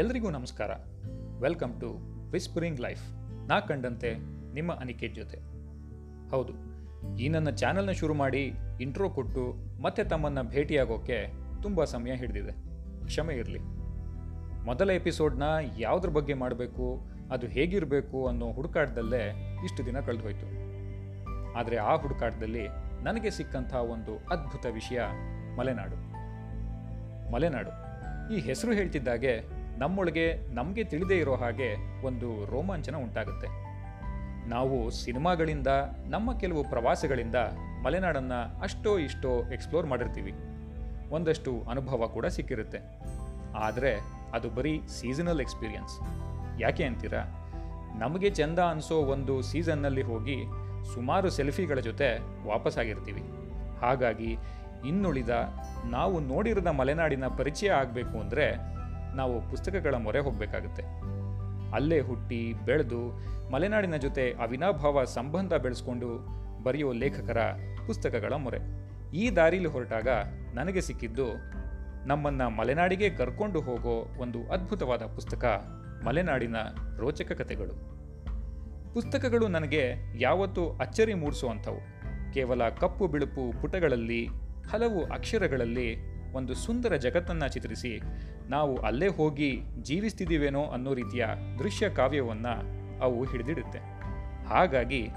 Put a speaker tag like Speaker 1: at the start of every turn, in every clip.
Speaker 1: ಎಲ್ರಿಗೂ ನಮಸ್ಕಾರ. Welcome to whispering life ನಾ ಕಂಡಂತೆ ನಿಮ್ಮ ಅನಿಕೆ ಜೊತೆ. ಹೌದು, ಈ ನನ್ನ ಚಾನಲ್ನ ಶುರು ಮಾಡಿ ಇಂಟ್ರೋ ಕೊಟ್ಟು ಮತ್ತೆ ತಮ್ಮನ್ನು ಭೇಟಿಯಾಗೋಕ್ಕೆ ತುಂಬ ಸಮಯ ಹಿಡಿದಿದೆ. ಕ್ಷಮೆ ಇರಲಿ. ಮೊದಲ ಎಪಿಸೋಡ್ನ ಯಾವುದ್ರ ಬಗ್ಗೆ ಮಾಡಬೇಕು, ಅದು ಹೇಗಿರಬೇಕು ಅನ್ನೋ ಹುಡುಕಾಟದಲ್ಲೇ ಇಷ್ಟು ದಿನ ಕಳೆದೋಯ್ತು ಆದರೆ ಆ ಹುಡುಕಾಟದಲ್ಲಿ ನನಗೆ ಸಿಕ್ಕಂಥ ಒಂದು ಅದ್ಭುತ ವಿಷಯ ಮಲೆನಾಡು. ಮಲೆನಾಡು. ಈ ಹೆಸರು ಹೇಳ್ತಿದ್ದಾಗೆ ನಮ್ಮೊಳಗೆ ನಮಗೆ ತಿಳಿದೇ ಇರೋ ಹಾಗೆ ಒಂದು ರೋಮಾಂಚನ ಉಂಟಾಗುತ್ತೆ. ನಾವು ಸಿನಿಮಾಗಳಿಂದ, ನಮ್ಮ ಕೆಲವು ಪ್ರವಾಸಗಳಿಂದ ಮಲೆನಾಡನ್ನು ಅಷ್ಟೋ ಇಷ್ಟೋ ಎಕ್ಸ್ಪ್ಲೋರ್ ಮಾಡಿರ್ತೀವಿ. ಒಂದಷ್ಟು ಅನುಭವ ಕೂಡ ಸಿಕ್ಕಿರುತ್ತೆ. ಆದರೆ ಅದು ಬರೀ ಸೀಸನಲ್ ಎಕ್ಸ್ಪೀರಿಯನ್ಸ್. ಯಾಕೆ ಅಂತೀರಾ? ನಮಗೆ ಚೆಂದ ಅನಿಸೋ ಒಂದು ಸೀಸನ್ನಲ್ಲಿ ಹೋಗಿ ಸುಮಾರು ಸೆಲ್ಫಿಗಳ ಜೊತೆ ವಾಪಸ್ ಆಗಿರ್ತೀವಿ ಹಾಗಾಗಿ ಇನ್ನುಳಿದ ನಾವು ನೋಡಿರದ ಮಲೆನಾಡಿನ ಪರಿಚಯ ಆಗಬೇಕು ಅಂದರೆ ನಾವು ಪುಸ್ತಕಗಳ ಮೊರೆ ಹೋಗಬೇಕಾಗುತ್ತೆ. ಅಲ್ಲೇ ಹುಟ್ಟಿ, ಬೆಳೆದು, ಮಲೆನಾಡಿನ ಜೊತೆ ಅವಿನಾಭಾವ ಸಂಬಂಧ ಬೆಳೆಸ್ಕೊಂಡು ಬರೆಯೋ ಲೇಖಕರ ಪುಸ್ತಕಗಳ ಮೊರೆ. ಈ ದಾರಿಲಿ ಹೊರಟಾಗ ನನಗೆ ಸಿಕ್ಕಿದ್ದು ನಮ್ಮನ್ನು ಮಲೆನಾಡಿಗೆ ಕರ್ಕೊಂಡು ಹೋಗೋ ಒಂದು ಅದ್ಭುತವಾದ ಪುಸ್ತಕ, ಮಲೆನಾಡಿನ ರೋಚಕ ಕಥೆಗಳು. ಪುಸ್ತಕಗಳು ನನಗೆ ಯಾವತ್ತೂ ಅಚ್ಚರಿ ಮೂಡಿಸುವಂಥವು ಕೇವಲ ಕಪ್ಪು, ಬಿಳುಪು ಪುಟಗಳಲ್ಲಿ ಹಲವು ಅಕ್ಷರಗಳಲ್ಲಿ ಒಂದು ಸುಂದರ ಜಗತ್ತನ್ನು ಚಿತ್ರಿಸಿ ನಾವು ಅಲ್ಲೇ ಹೋಗಿ ಜೀವಿಸ್ತಿದ್ದೀವೇನೋ ಅನ್ನೋ ರೀತಿಯ ದೃಶ್ಯ ಕಾವ್ಯವನ್ನು ಅವು ಹಿಡಿದಿಡುತ್ತೆ. ಹಾಗಾಗಿ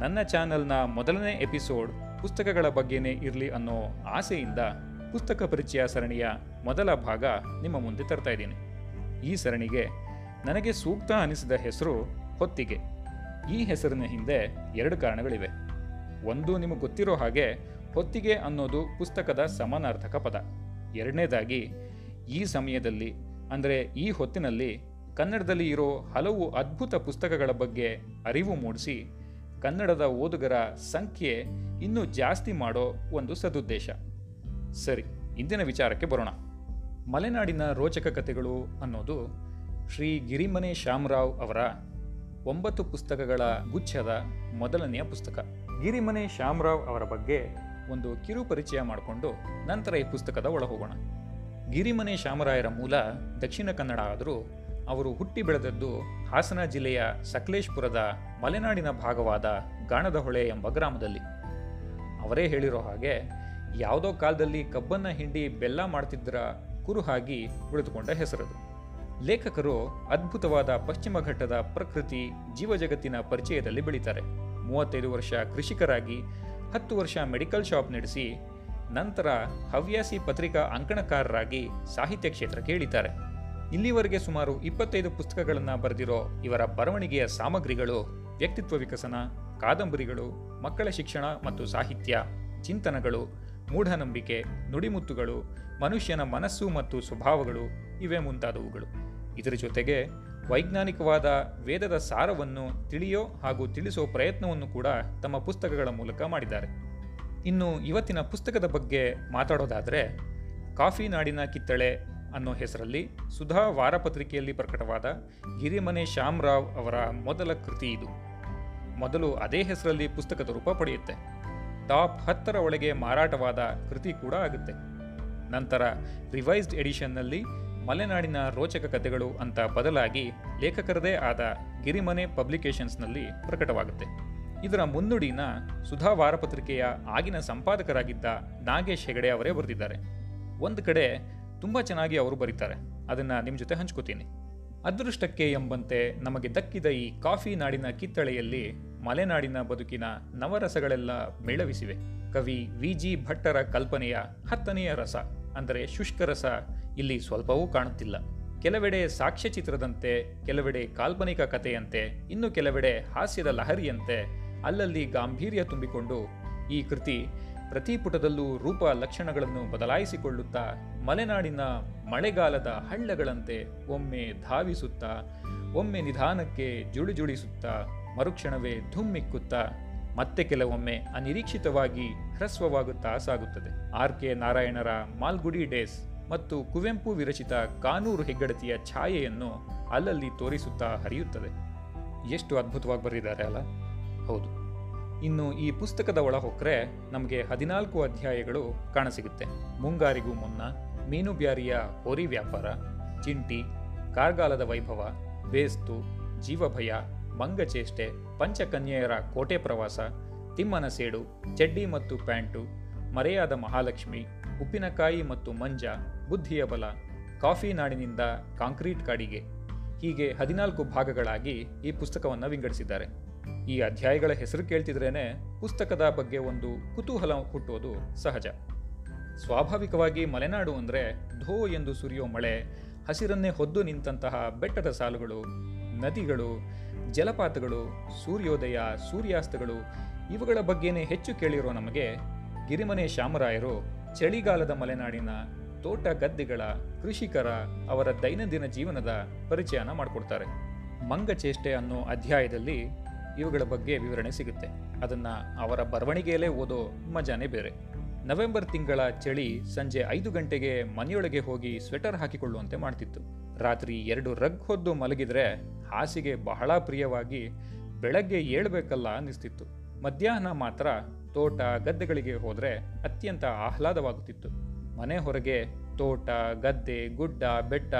Speaker 1: ನನ್ನ ಚಾನಲ್ನ ಮೊದಲನೇ ಎಪಿಸೋಡ್ ಪುಸ್ತಕಗಳ ಬಗ್ಗೆನೇ ಇರಲಿ ಅನ್ನೋ ಆಸೆಯಿಂದ ಪುಸ್ತಕ ಪರಿಚಯ ಸರಣಿಯ ಮೊದಲ ಭಾಗ ನಿಮ್ಮ ಮುಂದೆ ತರ್ತಾ ಇದ್ದೀನಿ. ಈ ಸರಣಿಗೆ ನನಗೆ ಸೂಕ್ತ ಅನಿಸಿದ ಹೆಸರು ಹೊತ್ತಿಗೆ. ಈ ಹೆಸರಿನ ಹಿಂದೆ ಎರಡು ಕಾರಣಗಳಿವೆ. ಒಂದು ನಿಮಗೆ ಗೊತ್ತಿರೋ ಹಾಗೆ ಹೊತ್ತಿಗೆ ಅನ್ನೋದು ಪುಸ್ತಕದ ಸಮಾನಾರ್ಥಕ ಪದ. ಎರಡನೇದಾಗಿ, ಈ ಸಮಯದಲ್ಲಿ, ಅಂದರೆ ಈ ಹೊತ್ತಿನಲ್ಲಿ, ಕನ್ನಡದಲ್ಲಿ ಇರೋ ಹಲವು ಅದ್ಭುತ ಪುಸ್ತಕಗಳ ಬಗ್ಗೆ ಅರಿವು ಮೂಡಿಸಿ, ಕನ್ನಡದ ಓದುಗರ ಸಂಖ್ಯೆ ಇನ್ನೂ ಜಾಸ್ತಿ ಮಾಡೋ ಒಂದು ಸದುದ್ದೇಶ. ಸರಿ, ಇಂದಿನ ವಿಚಾರಕ್ಕೆ ಬರೋಣ. ಮಲೆನಾಡಿನ ರೋಚಕ ಕಥೆಗಳು ಅನ್ನೋದು ಶ್ರೀ ಗಿರಿಮನೆ ಶ್ಯಾಮರಾವ್ ಅವರ ಒಂಬತ್ತು ಪುಸ್ತಕಗಳ ಗುಚ್ಛದ ಮೊದಲನೆಯ ಪುಸ್ತಕ. ಗಿರಿಮನೆ ಶ್ಯಾಮರಾವ್ ಅವರ ಬಗ್ಗೆ ಒಂದು ಕಿರು ಪರಿಚಯ ಮಾಡಿಕೊಂಡು ನಂತರ ಈ ಪುಸ್ತಕದ ಒಳ ಹೋಗೋಣ ಗಿರಿಮನೆ ಶಾಮರಾಯರ ಮೂಲ ದಕ್ಷಿಣ ಕನ್ನಡ ಆದರೂ ಅವರು ಹುಟ್ಟಿ ಬೆಳೆದದ್ದು ಹಾಸನ ಜಿಲ್ಲೆಯ ಸಕಲೇಶ್ಪುರದ ಮಲೆನಾಡಿನ ಭಾಗವಾದ ಗಾಣದಹೊಳೆ ಎಂಬ ಗ್ರಾಮದಲ್ಲಿ. ಅವರೇ ಹೇಳಿರೋ ಹಾಗೆ ಯಾವುದೋ ಕಾಲದಲ್ಲಿ ಕಬ್ಬನ್ನ ಹಿಂಡಿ ಬೆಲ್ಲ ಮಾಡ್ತಿದ್ದರ ಕುರುಹಾಗಿ ಉಳಿದುಕೊಂಡ ಹೆಸರದು. ಲೇಖಕರು ಅದ್ಭುತವಾದ ಪಶ್ಚಿಮ ಘಟ್ಟದ ಪ್ರಕೃತಿ ಜೀವಜಗತ್ತಿನ ಪರಿಚಯದಲ್ಲಿ ಬೆಳೀತಾರೆ. ಮೂವತ್ತೈದು ವರ್ಷ ಕೃಷಿಕರಾಗಿ ಹತ್ತು ವರ್ಷ ಮೆಡಿಕಲ್ ಶಾಪ್ ನಡೆಸಿ ನಂತರ ಹವ್ಯಾಸಿ ಪತ್ರಿಕಾ ಅಂಕಣಕಾರರಾಗಿ ಸಾಹಿತ್ಯ ಕ್ಷೇತ್ರಕ್ಕೆ ಇಳಿತಾರೆ. ಇಲ್ಲಿವರೆಗೆ ಸುಮಾರು ಇಪ್ಪತ್ತೈದು ಪುಸ್ತಕಗಳನ್ನು ಬರೆದಿರೋ ಇವರ ಬರವಣಿಗೆಯ ಸಾಮಗ್ರಿಗಳು ವ್ಯಕ್ತಿತ್ವ ವಿಕಸನ, ಕಾದಂಬರಿಗಳು, ಮಕ್ಕಳ ಶಿಕ್ಷಣ ಮತ್ತು ಸಾಹಿತ್ಯ, ಚಿಂತನಗಳು, ಮೂಢನಂಬಿಕೆ, ನುಡಿಮುತ್ತುಗಳು, ಮನುಷ್ಯನ ಮನಸ್ಸು ಮತ್ತು ಸ್ವಭಾವಗಳು, ಇವೆ ಮುಂತಾದವುಗಳು. ಇದರ ಜೊತೆಗೆ ವೈಜ್ಞಾನಿಕವಾದ ವೇದದ ಸಾರವನ್ನು ತಿಳಿಯೋ ಹಾಗೂ ತಿಳಿಸೋ ಪ್ರಯತ್ನವನ್ನು ಕೂಡ ತಮ್ಮ ಪುಸ್ತಕಗಳ ಮೂಲಕ ಮಾಡಿದ್ದಾರೆ. ಇನ್ನು ಇವತ್ತಿನ ಪುಸ್ತಕದ ಬಗ್ಗೆ ಮಾತಾಡೋದಾದರೆ, ಕಾಫಿ ನಾಡಿನ ಕಿತ್ತಳೆ ಅನ್ನೋ ಹೆಸರಲ್ಲಿ ಸುಧಾ ವಾರಪತ್ರಿಕೆಯಲ್ಲಿ ಪ್ರಕಟವಾದ ಗಿರಿಮನೆ ಶ್ಯಾಮರಾವ್ ಅವರ ಮೊದಲ ಕೃತಿ ಇದು. ಮೊದಲು ಅದೇ ಹೆಸರಲ್ಲಿ ಪುಸ್ತಕದ ರೂಪ ಪಡೆಯುತ್ತೆ. ಟಾಪ್ ಹತ್ತರ ಒಳಗೆ ಮಾರಾಟವಾದ ಕೃತಿ ಕೂಡ ಆಗುತ್ತೆ. ನಂತರ ರಿವೈಸ್ಡ್ ಎಡಿಷನ್ನಲ್ಲಿ ಮಲೆನಾಡಿನ ರೋಚಕ ಕಥೆಗಳು ಅಂತ ಬದಲಾಗಿ ಲೇಖಕರದೇ ಆದ ಗಿರಿಮನೆ ಪಬ್ಲಿಕೇಶನ್ಸ್ನಲ್ಲಿ ಪ್ರಕಟವಾಗುತ್ತೆ. ಇದರ ಮುನ್ನುಡಿನ ಸುಧಾ ವಾರಪತ್ರಿಕೆಯ ಆಗಿನ ಸಂಪಾದಕರಾಗಿದ್ದ ನಾಗೇಶ್ ಹೆಗಡೆ ಅವರೇ ಬರೆದಿದ್ದಾರೆ. ಒಂದು ಕಡೆ ತುಂಬ ಚೆನ್ನಾಗಿ ಅವರು ಬರೀತಾರೆ. ಅದನ್ನು ನಿಮ್ಮ ಜೊತೆ ಹಂಚ್ಕೋತೀನಿ. ಅದೃಷ್ಟಕ್ಕೆ ಎಂಬಂತೆ ನಮಗೆ ದಕ್ಕಿದ ಈ ಕಾಫಿ ನಾಡಿನ ಕಿತ್ತಳೆಯಲ್ಲಿ ಮಲೆನಾಡಿನ ಬದುಕಿನ ನವರಸಗಳೆಲ್ಲ ಮೇಳವಿಸಿವೆ. ಕವಿ ವಿ ಜಿ ಭಟ್ಟರ ಕಲ್ಪನೆಯ ಹತ್ತನೆಯ ರಸ. ಅಂದರೆ ಶುಷ್ಕರಸ ಇಲ್ಲಿ ಸ್ವಲ್ಪವೂ ಕಾಣುತ್ತಿಲ್ಲ. ಕೆಲವೆಡೆ ಸಾಕ್ಷ್ಯಚಿತ್ರದಂತೆ ಕೆಲವೆಡೆ ಕಾಲ್ಪನಿಕ ಕಥೆಯಂತೆ, ಇನ್ನು ಕೆಲವೆಡೆ ಹಾಸ್ಯದ ಲಹರಿಯಂತೆ ಅಲ್ಲಲ್ಲಿ ಗಾಂಭೀರ್ಯ ತುಂಬಿಕೊಂಡು ಈ ಕೃತಿ ಪ್ರತಿ ಪುಟದಲ್ಲೂ ರೂಪ ಲಕ್ಷಣಗಳನ್ನು ಬದಲಾಯಿಸಿಕೊಳ್ಳುತ್ತಾ, ಮಲೆನಾಡಿನ ಮಳೆಗಾಲದ ಹಳ್ಳಗಳಂತೆ ಒಮ್ಮೆ ಧಾವಿಸುತ್ತಾ, ಒಮ್ಮೆ ನಿಧಾನಕ್ಕೆ ಜುಳುಜುಳಿಸುತ್ತಾ, ಮರುಕ್ಷಣವೇ ಧುಮ್ಮಿಕ್ಕುತ್ತಾ ಮತ್ತೆ ಕೆಲವೊಮ್ಮೆ ಅನಿರೀಕ್ಷಿತವಾಗಿ ಹ್ರಸ್ವವಾಗುತ್ತಾ ಸಾಗುತ್ತದೆ. ಆರ್ ಕೆ ನಾರಾಯಣರ ಮಾಲ್ಗುಡಿ ಡೇಸ್ ಮತ್ತು ಕುವೆಂಪು ವಿರಚಿತ ಕಾನೂರು ಹೆಗ್ಗಡತಿಯ ಛಾಯೆಯನ್ನು ಅಲ್ಲಲ್ಲಿ ತೋರಿಸುತ್ತಾ ಹರಿಯುತ್ತದೆ. ಎಷ್ಟು ಅದ್ಭುತವಾಗಿ ಬರೆದಿದ್ದಾರೆ ಅಲ್ಲ? ಹೌದು. ಇನ್ನು ಈ ಪುಸ್ತಕದ ಒಳ ಹೊಕ್ಕರೆ ನಮಗೆ ಹದಿನಾಲ್ಕು ಅಧ್ಯಾಯಗಳು ಕಾಣಸಿಗುತ್ತೆ. ಮುಂಗಾರಿಗೂ ಮುನ್ನ ಮೀನುಬ್ಯಾರಿಯ ಹೋರಿ ವ್ಯಾಪಾರ, ಚಿಂಟಿ, ಕಾರ್ಗಾಲದ ವೈಭವ, ಬೇಸ್ತು, ಜೀವಭಯ ಮಂಗಚೇಷ್ಟೆ, ಪಂಚಕನ್ಯೆಯರ ಕೋಟೆ ಪ್ರವಾಸ ತಿಮ್ಮನ ಸೇಡು ಚಡ್ಡಿ ಮತ್ತು ಪ್ಯಾಂಟು, ಮರೆಯಾದ ಮಹಾಲಕ್ಷ್ಮಿ, ಉಪ್ಪಿನಕಾಯಿ ಮತ್ತು ಮಂಜ, ಬುದ್ಧಿಯ ಬಲ, ಕಾಫಿ ನಾಡಿನಿಂದ ಕಾಂಕ್ರೀಟ್ ಕಾಡಿಗೆ. ಹೀಗೆ ಹದಿನಾಲ್ಕು ಭಾಗಗಳಾಗಿ ಈ ಪುಸ್ತಕವನ್ನು ವಿಂಗಡಿಸಿದ್ದಾರೆ. ಈ ಅಧ್ಯಾಯಗಳ ಹೆಸರು ಕೇಳ್ತಿದ್ರೇನೆ ಪುಸ್ತಕದ ಬಗ್ಗೆ ಒಂದು ಕುತೂಹಲ ಹುಟ್ಟೋದು ಸಹಜ. ಸ್ವಾಭಾವಿಕವಾಗಿ ಮಲೆನಾಡು ಅಂದರೆ ಧೋ ಎಂದು ಸುರಿಯೋ ಮಳೆ, ಹಸಿರನ್ನೇ ಹೊದ್ದು ನಿಂತಹ ಬೆಟ್ಟದ ಸಾಲುಗಳು, ನದಿಗಳು ಜಲಪಾತಗಳು, ಸೂರ್ಯೋದಯ, ಸೂರ್ಯಾಸ್ತಗಳು, ಇವುಗಳ ಬಗ್ಗೆನೇ ಹೆಚ್ಚು ಕೇಳಿರೋ ನಮಗೆ ಗಿರಿಮನೆ ಶ್ಯಾಮರಾಯರು ಚಳಿಗಾಲದ ಮಲೆನಾಡಿನ ತೋಟ ಗದ್ದೆಗಳ ಕೃಷಿಕರ ಅವರ ದೈನಂದಿನ ಜೀವನದ ಪರಿಚಯನ ಮಾಡಿಕೊಡ್ತಾರೆ. ಮಂಗಚೇಷ್ಟೆ ಅನ್ನೋ ಅಧ್ಯಾಯದಲ್ಲಿ ಇವುಗಳ ಬಗ್ಗೆ ವಿವರಣೆ ಸಿಗುತ್ತೆ. ಅದನ್ನ ಅವರ ಬರವಣಿಗೆಯಲ್ಲೇ ಓದೋ ಮಜಾನೇ ಬೇರೆ. ನವೆಂಬರ್ ತಿಂಗಳ ಚಳಿ ಸಂಜೆ ಐದು ಗಂಟೆಗೆ ಮನೆಯೊಳಗೆ ಹೋಗಿ ಸ್ವೆಟರ್ ಹಾಕಿಕೊಳ್ಳುವಂತೆ ಮಾಡ್ತಿತ್ತು. ರಾತ್ರಿ ಎರಡು ರಗ್ ಹೊದ್ದು ಮಲಗಿದ್ರೆ ಹಾಸಿಗೆ ಬಹಳ ಪ್ರಿಯವಾಗಿ ಬೆಳಗ್ಗೆ ಏಳ್ಬೇಕಲ್ಲ ಅನ್ನಿಸ್ತಿತ್ತು. ಮಧ್ಯಾಹ್ನ ಮಾತ್ರ ತೋಟ ಗದ್ದೆಗಳಿಗೆ ಹೋದರೆ ಅತ್ಯಂತ ಆಹ್ಲಾದವಾಗುತ್ತಿತ್ತು. ಮನೆ ಹೊರಗೆ ತೋಟ, ಗದ್ದೆ, ಗುಡ್ಡ, ಬೆಟ್ಟ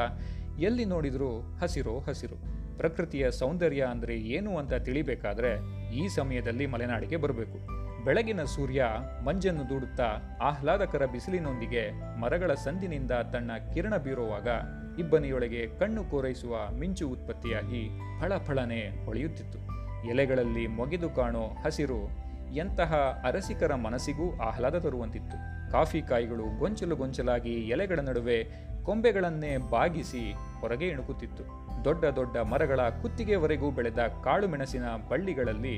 Speaker 1: ಎಲ್ಲಿ ನೋಡಿದ್ರೂ ಹಸಿರು ಹಸಿರು. ಪ್ರಕೃತಿಯ ಸೌಂದರ್ಯ ಅಂದ್ರೆ ಏನು ಅಂತ ತಿಳಿಬೇಕಾದ್ರೆ ಈ ಸಮಯದಲ್ಲಿ ಮಲೆನಾಡಿಗೆ ಬರಬೇಕು. ಬೆಳಗಿನ ಸೂರ್ಯ ಮಂಜನ್ನು ದೂಡುತ್ತಾ ಆಹ್ಲಾದಕರ ಬಿಸಿಲಿನೊಂದಿಗೆ ಮರಗಳ ಸಂದಿನಿಂದ ತನ್ನ ಕಿರಣ ಬೀರುವಾಗ ಇಬ್ಬನಿಯೊಳಗೆ ಕಣ್ಣು ಕೋರೈಸುವ ಮಿಂಚು ಉತ್ಪತ್ತಿಯಾಗಿ ಫಳಫಳನೆ ಹೊಳೆಯುತ್ತಿತ್ತು. ಎಲೆಗಳಲ್ಲಿ ಮೊಗೆದು ಕಾಣೋ ಹಸಿರು ಎಂತಹ ಅರಸಿಕರ ಮನಸ್ಸಿಗೂ ಆಹ್ಲಾದ ತರುವಂತಿತ್ತು. ಕಾಫಿ ಕಾಯಿಗಳು ಗೊಂಚಲು ಗೊಂಚಲಾಗಿ ಎಲೆಗಳ ನಡುವೆ ಕೊಂಬೆಗಳನ್ನೇ ಬಾಗಿಸಿ ಹೊರಗೆ ಇಣುಕುತ್ತಿತ್ತು ದೊಡ್ಡ ದೊಡ್ಡ ಮರಗಳ ಕುತ್ತಿಗೆವರೆಗೂ ಬೆಳೆದ ಕಾಳು ಮೆಣಸಿನ ಬಳ್ಳಿಗಳಲ್ಲಿ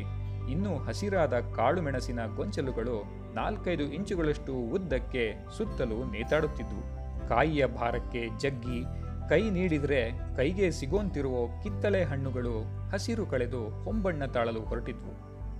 Speaker 1: ಇನ್ನೂ ಹಸಿರಾದ ಕಾಳು ಮೆಣಸಿನ ಗೊಂಚಲುಗಳು ನಾಲ್ಕೈದು ಇಂಚುಗಳಷ್ಟು ಉದ್ದಕ್ಕೆ ಸುತ್ತಲೂ ನೇತಾಡುತ್ತಿದ್ದವು ಕಾಯಿಯ ಭಾರಕ್ಕೆ ಜಗ್ಗಿ ಕೈ ನೀಡಿದರೆ ಕೈಗೆ ಸಿಗೋಂತಿರುವ ಕಿತ್ತಳೆ ಹಣ್ಣುಗಳು ಹಸಿರು ಕಳೆದು ಹೊಂಬಣ್ಣ ತಾಳಲು ಹೊರಟಿದ್ವು.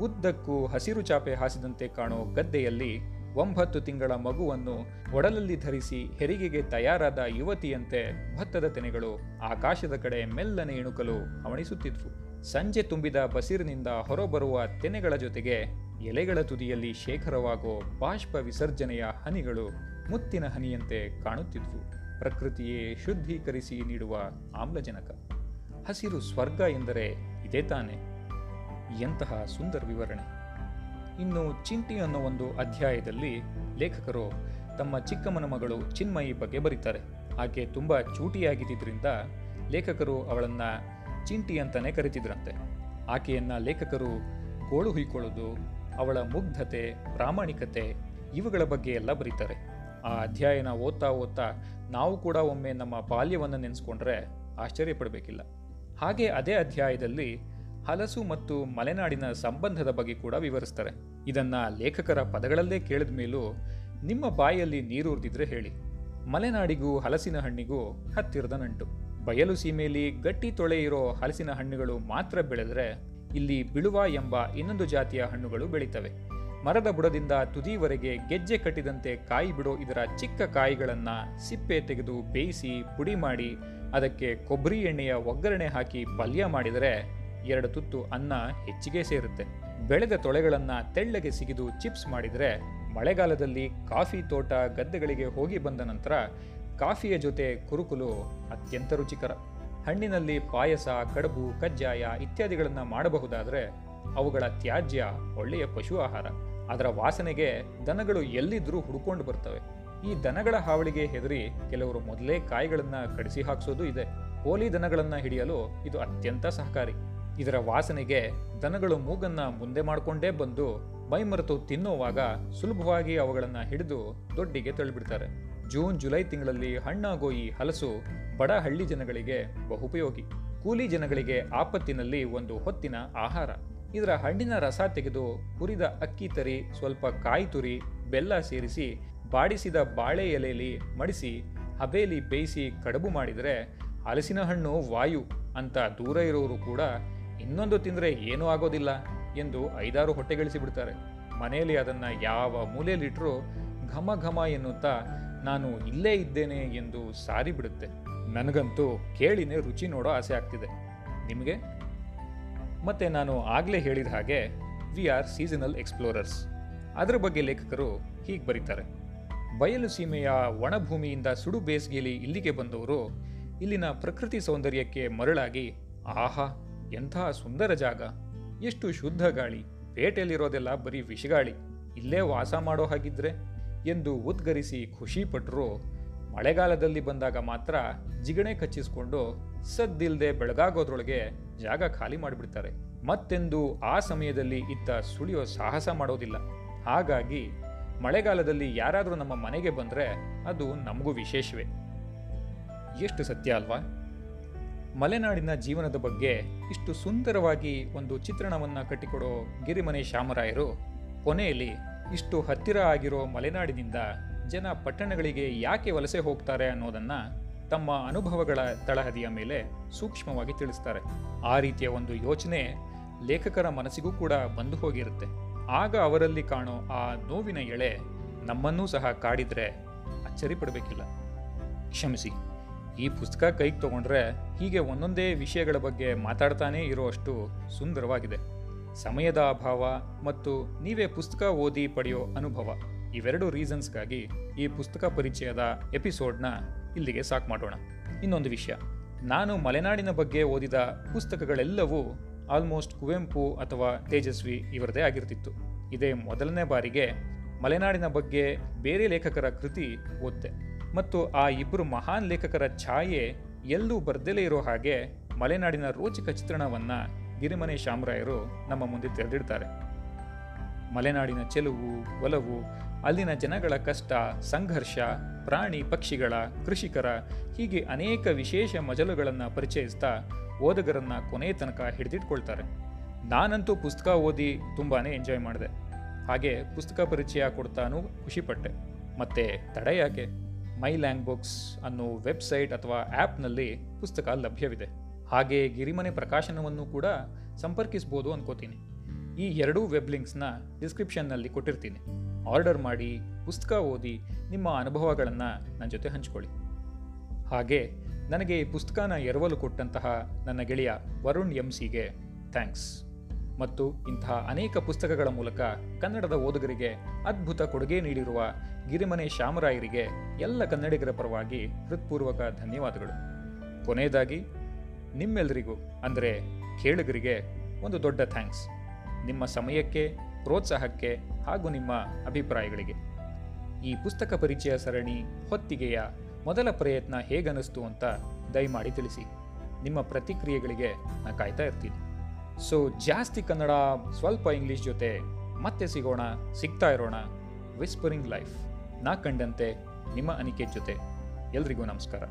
Speaker 1: ಉದ್ದಕ್ಕೂ ಹಸಿರು ಚಾಪೆ ಹಾಸಿದಂತೆ ಕಾಣೋ ಗದ್ದೆಯಲ್ಲಿ ಒಂಬತ್ತು ತಿಂಗಳ ಮಗುವನ್ನು ಒಡಲಲ್ಲಿ ಧರಿಸಿ ಹೆರಿಗೆಗೆ ತಯಾರಾದ ಯುವತಿಯಂತೆ ಭತ್ತದ ತೆನೆಗಳು ಆಕಾಶದ ಕಡೆ ಮೆಲ್ಲನೆ ಇಣುಕಲು ಹವಣಿಸುತ್ತಿದ್ವು ಸಂಜೆ ತುಂಬಿದ ಬಸಿರಿನಿಂದ ಹೊರಬರುವ ತೆನೆಗಳ ಜೊತೆಗೆ ಎಲೆಗಳ ತುದಿಯಲ್ಲಿ ಶೇಖರವಾಗೋ ಬಾಷ್ಪ ವಿಸರ್ಜನೆಯ ಹನಿಗಳು ಮುತ್ತಿನ ಹನಿಯಂತೆ ಕಾಣುತ್ತಿದ್ವು. ಪ್ರಕೃತಿಯೇ ಶುದ್ಧೀಕರಿಸಿ ನೀಡುವ ಆಮ್ಲಜನಕ. ಹಸಿರು ಸ್ವರ್ಗ ಎಂದರೆ ಇದೇ ತಾನೆ. ಎಂತಹ ಸುಂದರ ವಿವರಣೆ. ಇನ್ನು ಚಿಂಟಿ ಅನ್ನೋ ಒಂದು ಅಧ್ಯಾಯದಲ್ಲಿ ಲೇಖಕರು ತಮ್ಮ ಚಿಕ್ಕಮ್ಮನ ಮಗಳು ಚಿನ್ಮಯಿ ಬಗ್ಗೆ ಬರೀತಾರೆ. ಆಕೆ ತುಂಬ ಚೂಟಿಯಾಗಿದ್ದರಿಂದ ಲೇಖಕರು ಅವಳನ್ನ ಚಿಂಟಿ ಅಂತಾನೆ ಕರಿತಿದ್ರಂತೆ. ಆಕೆಯನ್ನ ಲೇಖಕರು ಗೋಳು ಹುಯ್ಕೊಳ್ಳೋದು, ಅವಳ ಮುಗ್ಧತೆ, ಪ್ರಾಮಾಣಿಕತೆ ಇವುಗಳ ಬಗ್ಗೆ ಎಲ್ಲ ಬರೀತಾರೆ. ಆ ಅಧ್ಯಾಯನ ಓದ್ತಾ ಓದ್ತಾ ನಾವು ಕೂಡ ಒಮ್ಮೆ ನಮ್ಮ ಬಾಲ್ಯವನ್ನು ನೆನೆಸ್ಕೊಂಡ್ರೆ ಆಶ್ಚರ್ಯಪಡಬೇಕಿಲ್ಲ. ಹಾಗೆ ಅದೇ ಅಧ್ಯಾಯದಲ್ಲಿ ಹಲಸು ಮತ್ತು ಮಲೆನಾಡಿನ ಸಂಬಂಧದ ಬಗ್ಗೆ ಕೂಡ ವಿವರಿಸ್ತಾರೆ. ಇದನ್ನ ಲೇಖಕರ ಪದಗಳಲ್ಲೇ ಕೇಳಿದ ಮೇಲೂ ನಿಮ್ಮ ಬಾಯಲ್ಲಿ ನೀರೂರ್ದಿದ್ರೆ ಹೇಳಿ. ಮಲೆನಾಡಿಗೂ ಹಲಸಿನ ಹಣ್ಣಿಗೂ ಹತ್ತಿರದ ನಂಟು. ಬಯಲು ಸೀಮೆಯಲ್ಲಿ ಗಟ್ಟಿ ತೊಳೆ ಇರೋ ಹಲಸಿನ ಹಣ್ಣುಗಳು ಮಾತ್ರ ಬೆಳೆದರೆ ಇಲ್ಲಿ ಬಿಳುವ ಎಂಬ ಇನ್ನೊಂದು ಜಾತಿಯ ಹಣ್ಣುಗಳು ಬೆಳೀತವೆ. ಮರದ ಬುಡದಿಂದ ತುದಿವರೆಗೆ ಗೆಜ್ಜೆ ಕಟ್ಟಿದಂತೆ ಕಾಯಿ ಬಿಡೋ ಇದರ ಚಿಕ್ಕ ಕಾಯಿಗಳನ್ನು ಸಿಪ್ಪೆ ತೆಗೆದು ಬೇಯಿಸಿ ಪುಡಿ ಮಾಡಿ, ಅದಕ್ಕೆ ಕೊಬ್ಬರಿ ಎಣ್ಣೆಯ ಒಗ್ಗರಣೆ ಹಾಕಿ ಪಲ್ಯ ಮಾಡಿದರೆ ಎರಡು ತುತ್ತು ಅನ್ನ ಹೆಚ್ಚಿಗೆ ಸೇರುತ್ತೆ. ಬೆಳೆದ ತೊಳೆಗಳನ್ನು ತೆಳ್ಳಗೆ ಸಿಗಿದು ಚಿಪ್ಸ್ ಮಾಡಿದರೆ ಮಳೆಗಾಲದಲ್ಲಿ ಕಾಫಿ ತೋಟ ಗದ್ದೆಗಳಿಗೆ ಹೋಗಿ ಬಂದ ನಂತರ ಕಾಫಿಯ ಜೊತೆ ಕುರುಕುಲು ಅತ್ಯಂತ ರುಚಿಕರ. ಹಣ್ಣಿನಲ್ಲಿ ಪಾಯಸ, ಕಡುಬು, ಕಜ್ಜಾಯ ಇತ್ಯಾದಿಗಳನ್ನು ಮಾಡಬಹುದಾದರೆ ಅವುಗಳ ತ್ಯಾಜ್ಯ ಒಳ್ಳೆಯ ಪಶು ಆಹಾರ. ಅದರ ವಾಸನೆಗೆ ದನಗಳು ಎಲ್ಲಿದ್ರೂ ಹುಡುಕೊಂಡು ಬರ್ತವೆ. ಈ ದನಗಳ ಹಾವಳಿಗೆ ಹೆದರಿ ಕೆಲವರು ಮೊದಲೇ ಕಾಯಿಗಳನ್ನ ಕಡಿಸಿ ಹಾಕಿಸೋದು ಇದೆ. ಹೋಲಿ ದನಗಳನ್ನ ಹಿಡಿಯಲು ಇದು ಅತ್ಯಂತ ಸಹಕಾರಿ. ಇದರ ವಾಸನೆಗೆ ದನಗಳು ಮೂಗನ್ನ ಮುಂದೆ ಮಾಡಿಕೊಂಡೇ ಬಂದು ಮೈಮರೆತು ತಿನ್ನುವಾಗ ಸುಲಭವಾಗಿ ಅವುಗಳನ್ನ ಹಿಡಿದು ದೊಡ್ಡಿಗೆ ತಳ್ಳಿಬಿಡ್ತಾರೆ. ಜೂನ್, ಜುಲೈ ತಿಂಗಳಲ್ಲಿ ಹಣ್ಣಾಗೋ ಈ ಹಲಸು ಬಡ ಹಳ್ಳಿ ಜನಗಳಿಗೆ ಬಹುಪಯೋಗಿ. ಕೂಲಿ ಜನಗಳಿಗೆ ಆಪತ್ತಿನಲ್ಲಿ ಒಂದು ಹೊತ್ತಿನ ಆಹಾರ. ಇದರ ಹಣ್ಣಿನ ರಸ ತೆಗೆದು ಹುರಿದ ಅಕ್ಕಿ ತರಿ, ಸ್ವಲ್ಪ ಕಾಯಿ ತುರಿ, ಬೆಲ್ಲ ಸೇರಿಸಿ ಬಾಡಿಸಿದ ಬಾಳೆ ಎಲೆಯಲ್ಲಿ ಮಡಿಸಿ ಹಬೇಲಿ ಬೇಯಿಸಿ ಕಡುಬು ಮಾಡಿದರೆ ಹಲಸಿನ ಹಣ್ಣು ವಾಯು ಅಂತ ದೂರ ಇರೋರು ಕೂಡ ಇನ್ನೊಂದು ತಿಂದರೆ ಏನೂ ಆಗೋದಿಲ್ಲ ಎಂದು ಐದಾರು ಹೊಟ್ಟೆಗಳಿಸಿಬಿಡ್ತಾರೆ ಮನೆಯಲ್ಲಿ ಅದನ್ನು ಯಾವ ಮೂಲೆಯಲ್ಲಿಟ್ಟರೂ ಘಮ ಘಮ ಎನ್ನುತ್ತಾ ನಾನು ಇಲ್ಲೇ ಇದ್ದೇನೆ ಎಂದು ಸಾರಿ ಬಿಡುತ್ತೆ ನನಗಂತೂ ಕೇಳಿನೇ ರುಚಿ ನೋಡೋ ಆಸೆ ಆಗ್ತಿದೆ. ನಿಮಗೆ? ಮತ್ತೆ ನಾನು ಆಗಲೇ ಹೇಳಿದ ಹಾಗೆ ವಿ ಆರ್ ಸೀಸನಲ್ ಎಕ್ಸ್ಪ್ಲೋರರ್ಸ್ ಅದರ ಬಗ್ಗೆ ಲೇಖಕರು ಹೀಗೆ ಬರೀತಾರೆ. ಬಯಲು ಸೀಮೆಯ ಒಣಭೂಮಿಯಿಂದ ಸುಡು ಬೇಸಿಗೆಯಲ್ಲಿ ಇಲ್ಲಿಗೆ ಬಂದವರು ಇಲ್ಲಿನ ಪ್ರಕೃತಿ ಸೌಂದರ್ಯಕ್ಕೆ ಮರಳಾಗಿ, ಆಹಾ, ಎಂಥ ಸುಂದರ ಜಾಗ! ಎಷ್ಟು ಶುದ್ಧ ಗಾಳಿ! ಪೇಟೆಯಲ್ಲಿರೋದೆಲ್ಲ ಬರೀ ವಿಷಗಾಳಿ! ಇಲ್ಲೇ ವಾಸ ಮಾಡೋ ಹಾಗಿದ್ರೆ? ಎಂದು ಉದ್ಗರಿಸಿ ಖುಷಿ ಪಟ್ಟರು ಮಳೆಗಾಲದಲ್ಲಿ ಬಂದಾಗ ಮಾತ್ರ ಜಿಗಣೆ ಕಚ್ಚಿಸ್ಕೊಂಡು ಸದ್ದಿಲ್ದೆ ಬೆಳಗಾಗೋದ್ರೊಳಗೆ ಜಾಗ ಖಾಲಿ ಮಾಡಿಬಿಡ್ತಾರೆ. ಮತ್ತೆಂದು ಆ ಸಮಯದಲ್ಲಿ ಇತ್ತ ಸುಳಿಯೋ ಸಾಹಸ ಮಾಡೋದಿಲ್ಲ. ಹಾಗಾಗಿ ಮಳೆಗಾಲದಲ್ಲಿ ಯಾರಾದರೂ ನಮ್ಮ ಮನೆಗೆ ಬಂದರೆ ಅದು ನಮಗೂ ವಿಶೇಷವೇ. ಎಷ್ಟು ಸತ್ಯ ಅಲ್ವಾ? ಮಲೆನಾಡಿನ ಜೀವನದ ಬಗ್ಗೆ ಇಷ್ಟು ಸುಂದರವಾಗಿ ಒಂದು ಚಿತ್ರಣವನ್ನು ಕಟ್ಟಿಕೊಡೋ ಗಿರಿಮನೆ ಶ್ಯಾಮರಾಯರು ಕೊನೆಯಲ್ಲಿ ಇಷ್ಟು ಹತ್ತಿರ ಆಗಿರೋ ಮಲೆನಾಡಿನಿಂದ ಜನ ಪಟ್ಟಣಗಳಿಗೆ ಯಾಕೆ ವಲಸೆ ಹೋಗ್ತಾರೆ ಅನ್ನೋದನ್ನ ತಮ್ಮ ಅನುಭವಗಳ ತಳಹದಿಯ ಮೇಲೆ ಸೂಕ್ಷ್ಮವಾಗಿ ತಿಳಿಸ್ತಾರೆ. ಆ ರೀತಿಯ ಒಂದು ಯೋಚನೆ ಲೇಖಕರ ಮನಸ್ಸಿಗೂ ಕೂಡ ಬಂದು ಹೋಗಿರುತ್ತೆ. ಆಗ ಅವರಲ್ಲಿ ಕಾಣೋ ಆ ನೋವಿನ ಎಳೆ ನಮ್ಮನ್ನೂ ಸಹ ಕಾಡಿದ್ರೆ ಅಚ್ಚರಿ ಪಡಬೇಕಿಲ್ಲ. ಕ್ಷಮಿಸಿ, ಈ ಪುಸ್ತಕ ಕೈಗೆ ತಗೊಂಡ್ರೆ ಹೀಗೆ ಒಂದೊಂದೇ ವಿಷಯಗಳ ಬಗ್ಗೆ ಮಾತಾಡ್ತಾನೇ ಇರೋಷ್ಟು ಸುಂದರವಾಗಿದೆ. ಸಮಯದ ಅಭಾವ ಮತ್ತು ನೀವೇ ಪುಸ್ತಕ ಓದಿ ಪಡೆಯೋ ಅನುಭವ. ಇವೆರಡು ರೀಸನ್ಸ್ಗಾಗಿ ಈ ಪುಸ್ತಕ ಪರಿಚಯದ ಎಪಿಸೋಡ್ನ ಇಲ್ಲಿಗೆ ಸಾಕು ಮಾಡೋಣ. ಇನ್ನೊಂದು ವಿಷಯ. ನಾನು ಮಲೆನಾಡಿನ ಬಗ್ಗೆ ಓದಿದ ಪುಸ್ತಕಗಳೆಲ್ಲವೂ ಆಲ್ಮೋಸ್ಟ್ ಕುವೆಂಪು ಅಥವಾ ತೇಜಸ್ವಿ ಇವರದೇ ಆಗಿರ್ತಿತ್ತು. ಇದೇ ಮೊದಲನೇ ಬಾರಿಗೆ ಮಲೆನಾಡಿನ ಬಗ್ಗೆ ಬೇರೆ ಲೇಖಕರ ಕೃತಿ ಓದ್ದೆ. ಮತ್ತು ಆ ಇಬ್ಬರು ಮಹಾನ್ ಲೇಖಕರ ಛಾಯೆ ಎಲ್ಲೂ ಬರ್ದಲೇ ಇರೋ ಹಾಗೆ ಮಲೆನಾಡಿನ ರೋಚಕ ಚಿತ್ರಣವನ್ನು ಗಿರಿಮನೆ ಶಾಮರಾಯರು ನಮ್ಮ ಮುಂದೆ ತೆರೆದಿಡ್ತಾರೆ. ಮಲೆನಾಡಿನ ಚೆಲುವು, ಒಲವು, ಅಲ್ಲಿನ ಜನಗಳ ಕಷ್ಟ, ಸಂಘರ್ಷ, ಪ್ರಾಣಿ ಪಕ್ಷಿಗಳ, ಕೃಷಿಕರ ಹೀಗೆ ಅನೇಕ ವಿಶೇಷ ಮಜಲುಗಳನ್ನು ಪರಿಚಯಿಸ್ತಾ ಓದುಗರನ್ನ ಕೊನೆಯ ತನಕ ಹಿಡಿದಿಟ್ಕೊಳ್ತಾರೆ. ನಾನಂತೂ ಪುಸ್ತಕ ಓದಿ ತುಂಬಾ ಎಂಜಾಯ್ ಮಾಡಿದೆ. ಹಾಗೆ ಪುಸ್ತಕ ಪರಿಚಯ ಕೊಡ್ತಾನೂ ಖುಷಿಪಟ್ಟೆ. ಮತ್ತೆ ತಡ ಯಾಕೆ? ಮೈ ಲ್ಯಾಂಗ್ ಬುಕ್ಸ್ ಅನ್ನೋ ವೆಬ್ಸೈಟ್ ಅಥವಾ ಆ್ಯಪ್ನಲ್ಲಿ ಪುಸ್ತಕ ಲಭ್ಯವಿದೆ. ಹಾಗೆ ಗಿರಿಮನೆ ಪ್ರಕಾಶನವನ್ನು ಕೂಡ ಸಂಪರ್ಕಿಸ್ಬೋದು ಅನ್ಕೋತೀನಿ. ಈ ಎರಡೂ ವೆಬ್ ಲಿಂಕ್ಸ್ನ ಡಿಸ್ಕ್ರಿಪ್ಷನ್ನಲ್ಲಿ ಕೊಟ್ಟಿರ್ತೀನಿ. ಆರ್ಡರ್ ಮಾಡಿ, ಪುಸ್ತಕ ಓದಿ, ನಿಮ್ಮ ಅನುಭವಗಳನ್ನು ನನ್ನ ಜೊತೆ ಹಂಚ್ಕೊಳ್ಳಿ. ಹಾಗೆ ನನಗೆ ಈ ಪುಸ್ತಕನ ಎರವಲು ಕೊಟ್ಟಂತಹ ನನ್ನ ಗೆಳೆಯ ವರುಣ್ ಎಂ ಸಿಗೆ ಥ್ಯಾಂಕ್ಸ್. ಮತ್ತು ಇಂತಹ ಅನೇಕ ಪುಸ್ತಕಗಳ ಮೂಲಕ ಕನ್ನಡದ ಓದುಗರಿಗೆ ಅದ್ಭುತ ಕೊಡುಗೆ ನೀಡಿರುವ ಗಿರಿಮನೆ ಶ್ಯಾಮರಾಯರಿಗೆ ಎಲ್ಲ ಕನ್ನಡಿಗರ ಪರವಾಗಿ ಹೃತ್ಪೂರ್ವಕ ಧನ್ಯವಾದಗಳು. ಕೊನೆಯದಾಗಿ ನಿಮ್ಮೆಲ್ಲರಿಗೂ ಅಂದರೆ ಕೇಳುಗರಿಗೆ ಒಂದು ದೊಡ್ಡ ಥ್ಯಾಂಕ್ಸ್. ನಿಮ್ಮ ಸಮಯಕ್ಕೆ, ಪ್ರೋತ್ಸಾಹಕ್ಕೆ ಹಾಗೂ ನಿಮ್ಮ ಅಭಿಪ್ರಾಯಗಳಿಗೆ. ಈ ಪುಸ್ತಕ ಪರಿಚಯ ಸರಣಿ ಹೊತ್ತಿಗೆಯ ಮೊದಲ ಪ್ರಯತ್ನ ಹೇಗನ್ನಿಸ್ತು ಅಂತ ದಯಮಾಡಿ ತಿಳಿಸಿ. ನಿಮ್ಮ ಪ್ರತಿಕ್ರಿಯೆಗಳಿಗೆ ನಾ ಕಾಯ್ತಾ ಇರ್ತೀನಿ. ಸೊ ಜಾಸ್ತಿ ಕನ್ನಡ, ಸ್ವಲ್ಪ ಇಂಗ್ಲೀಷ್ ಜೊತೆ ಮತ್ತೆ ಸಿಗೋಣ, ಸಿಗ್ತಾ ಇರೋಣ. ವಿಸ್ಪರಿಂಗ್ ಲೈಫ್ ನಾ ಕಂಡಂತೆ ನಿಮ್ಮ ಅನಿಕೆ ಜೊತೆ. ಎಲ್ರಿಗೂ ನಮಸ್ಕಾರ.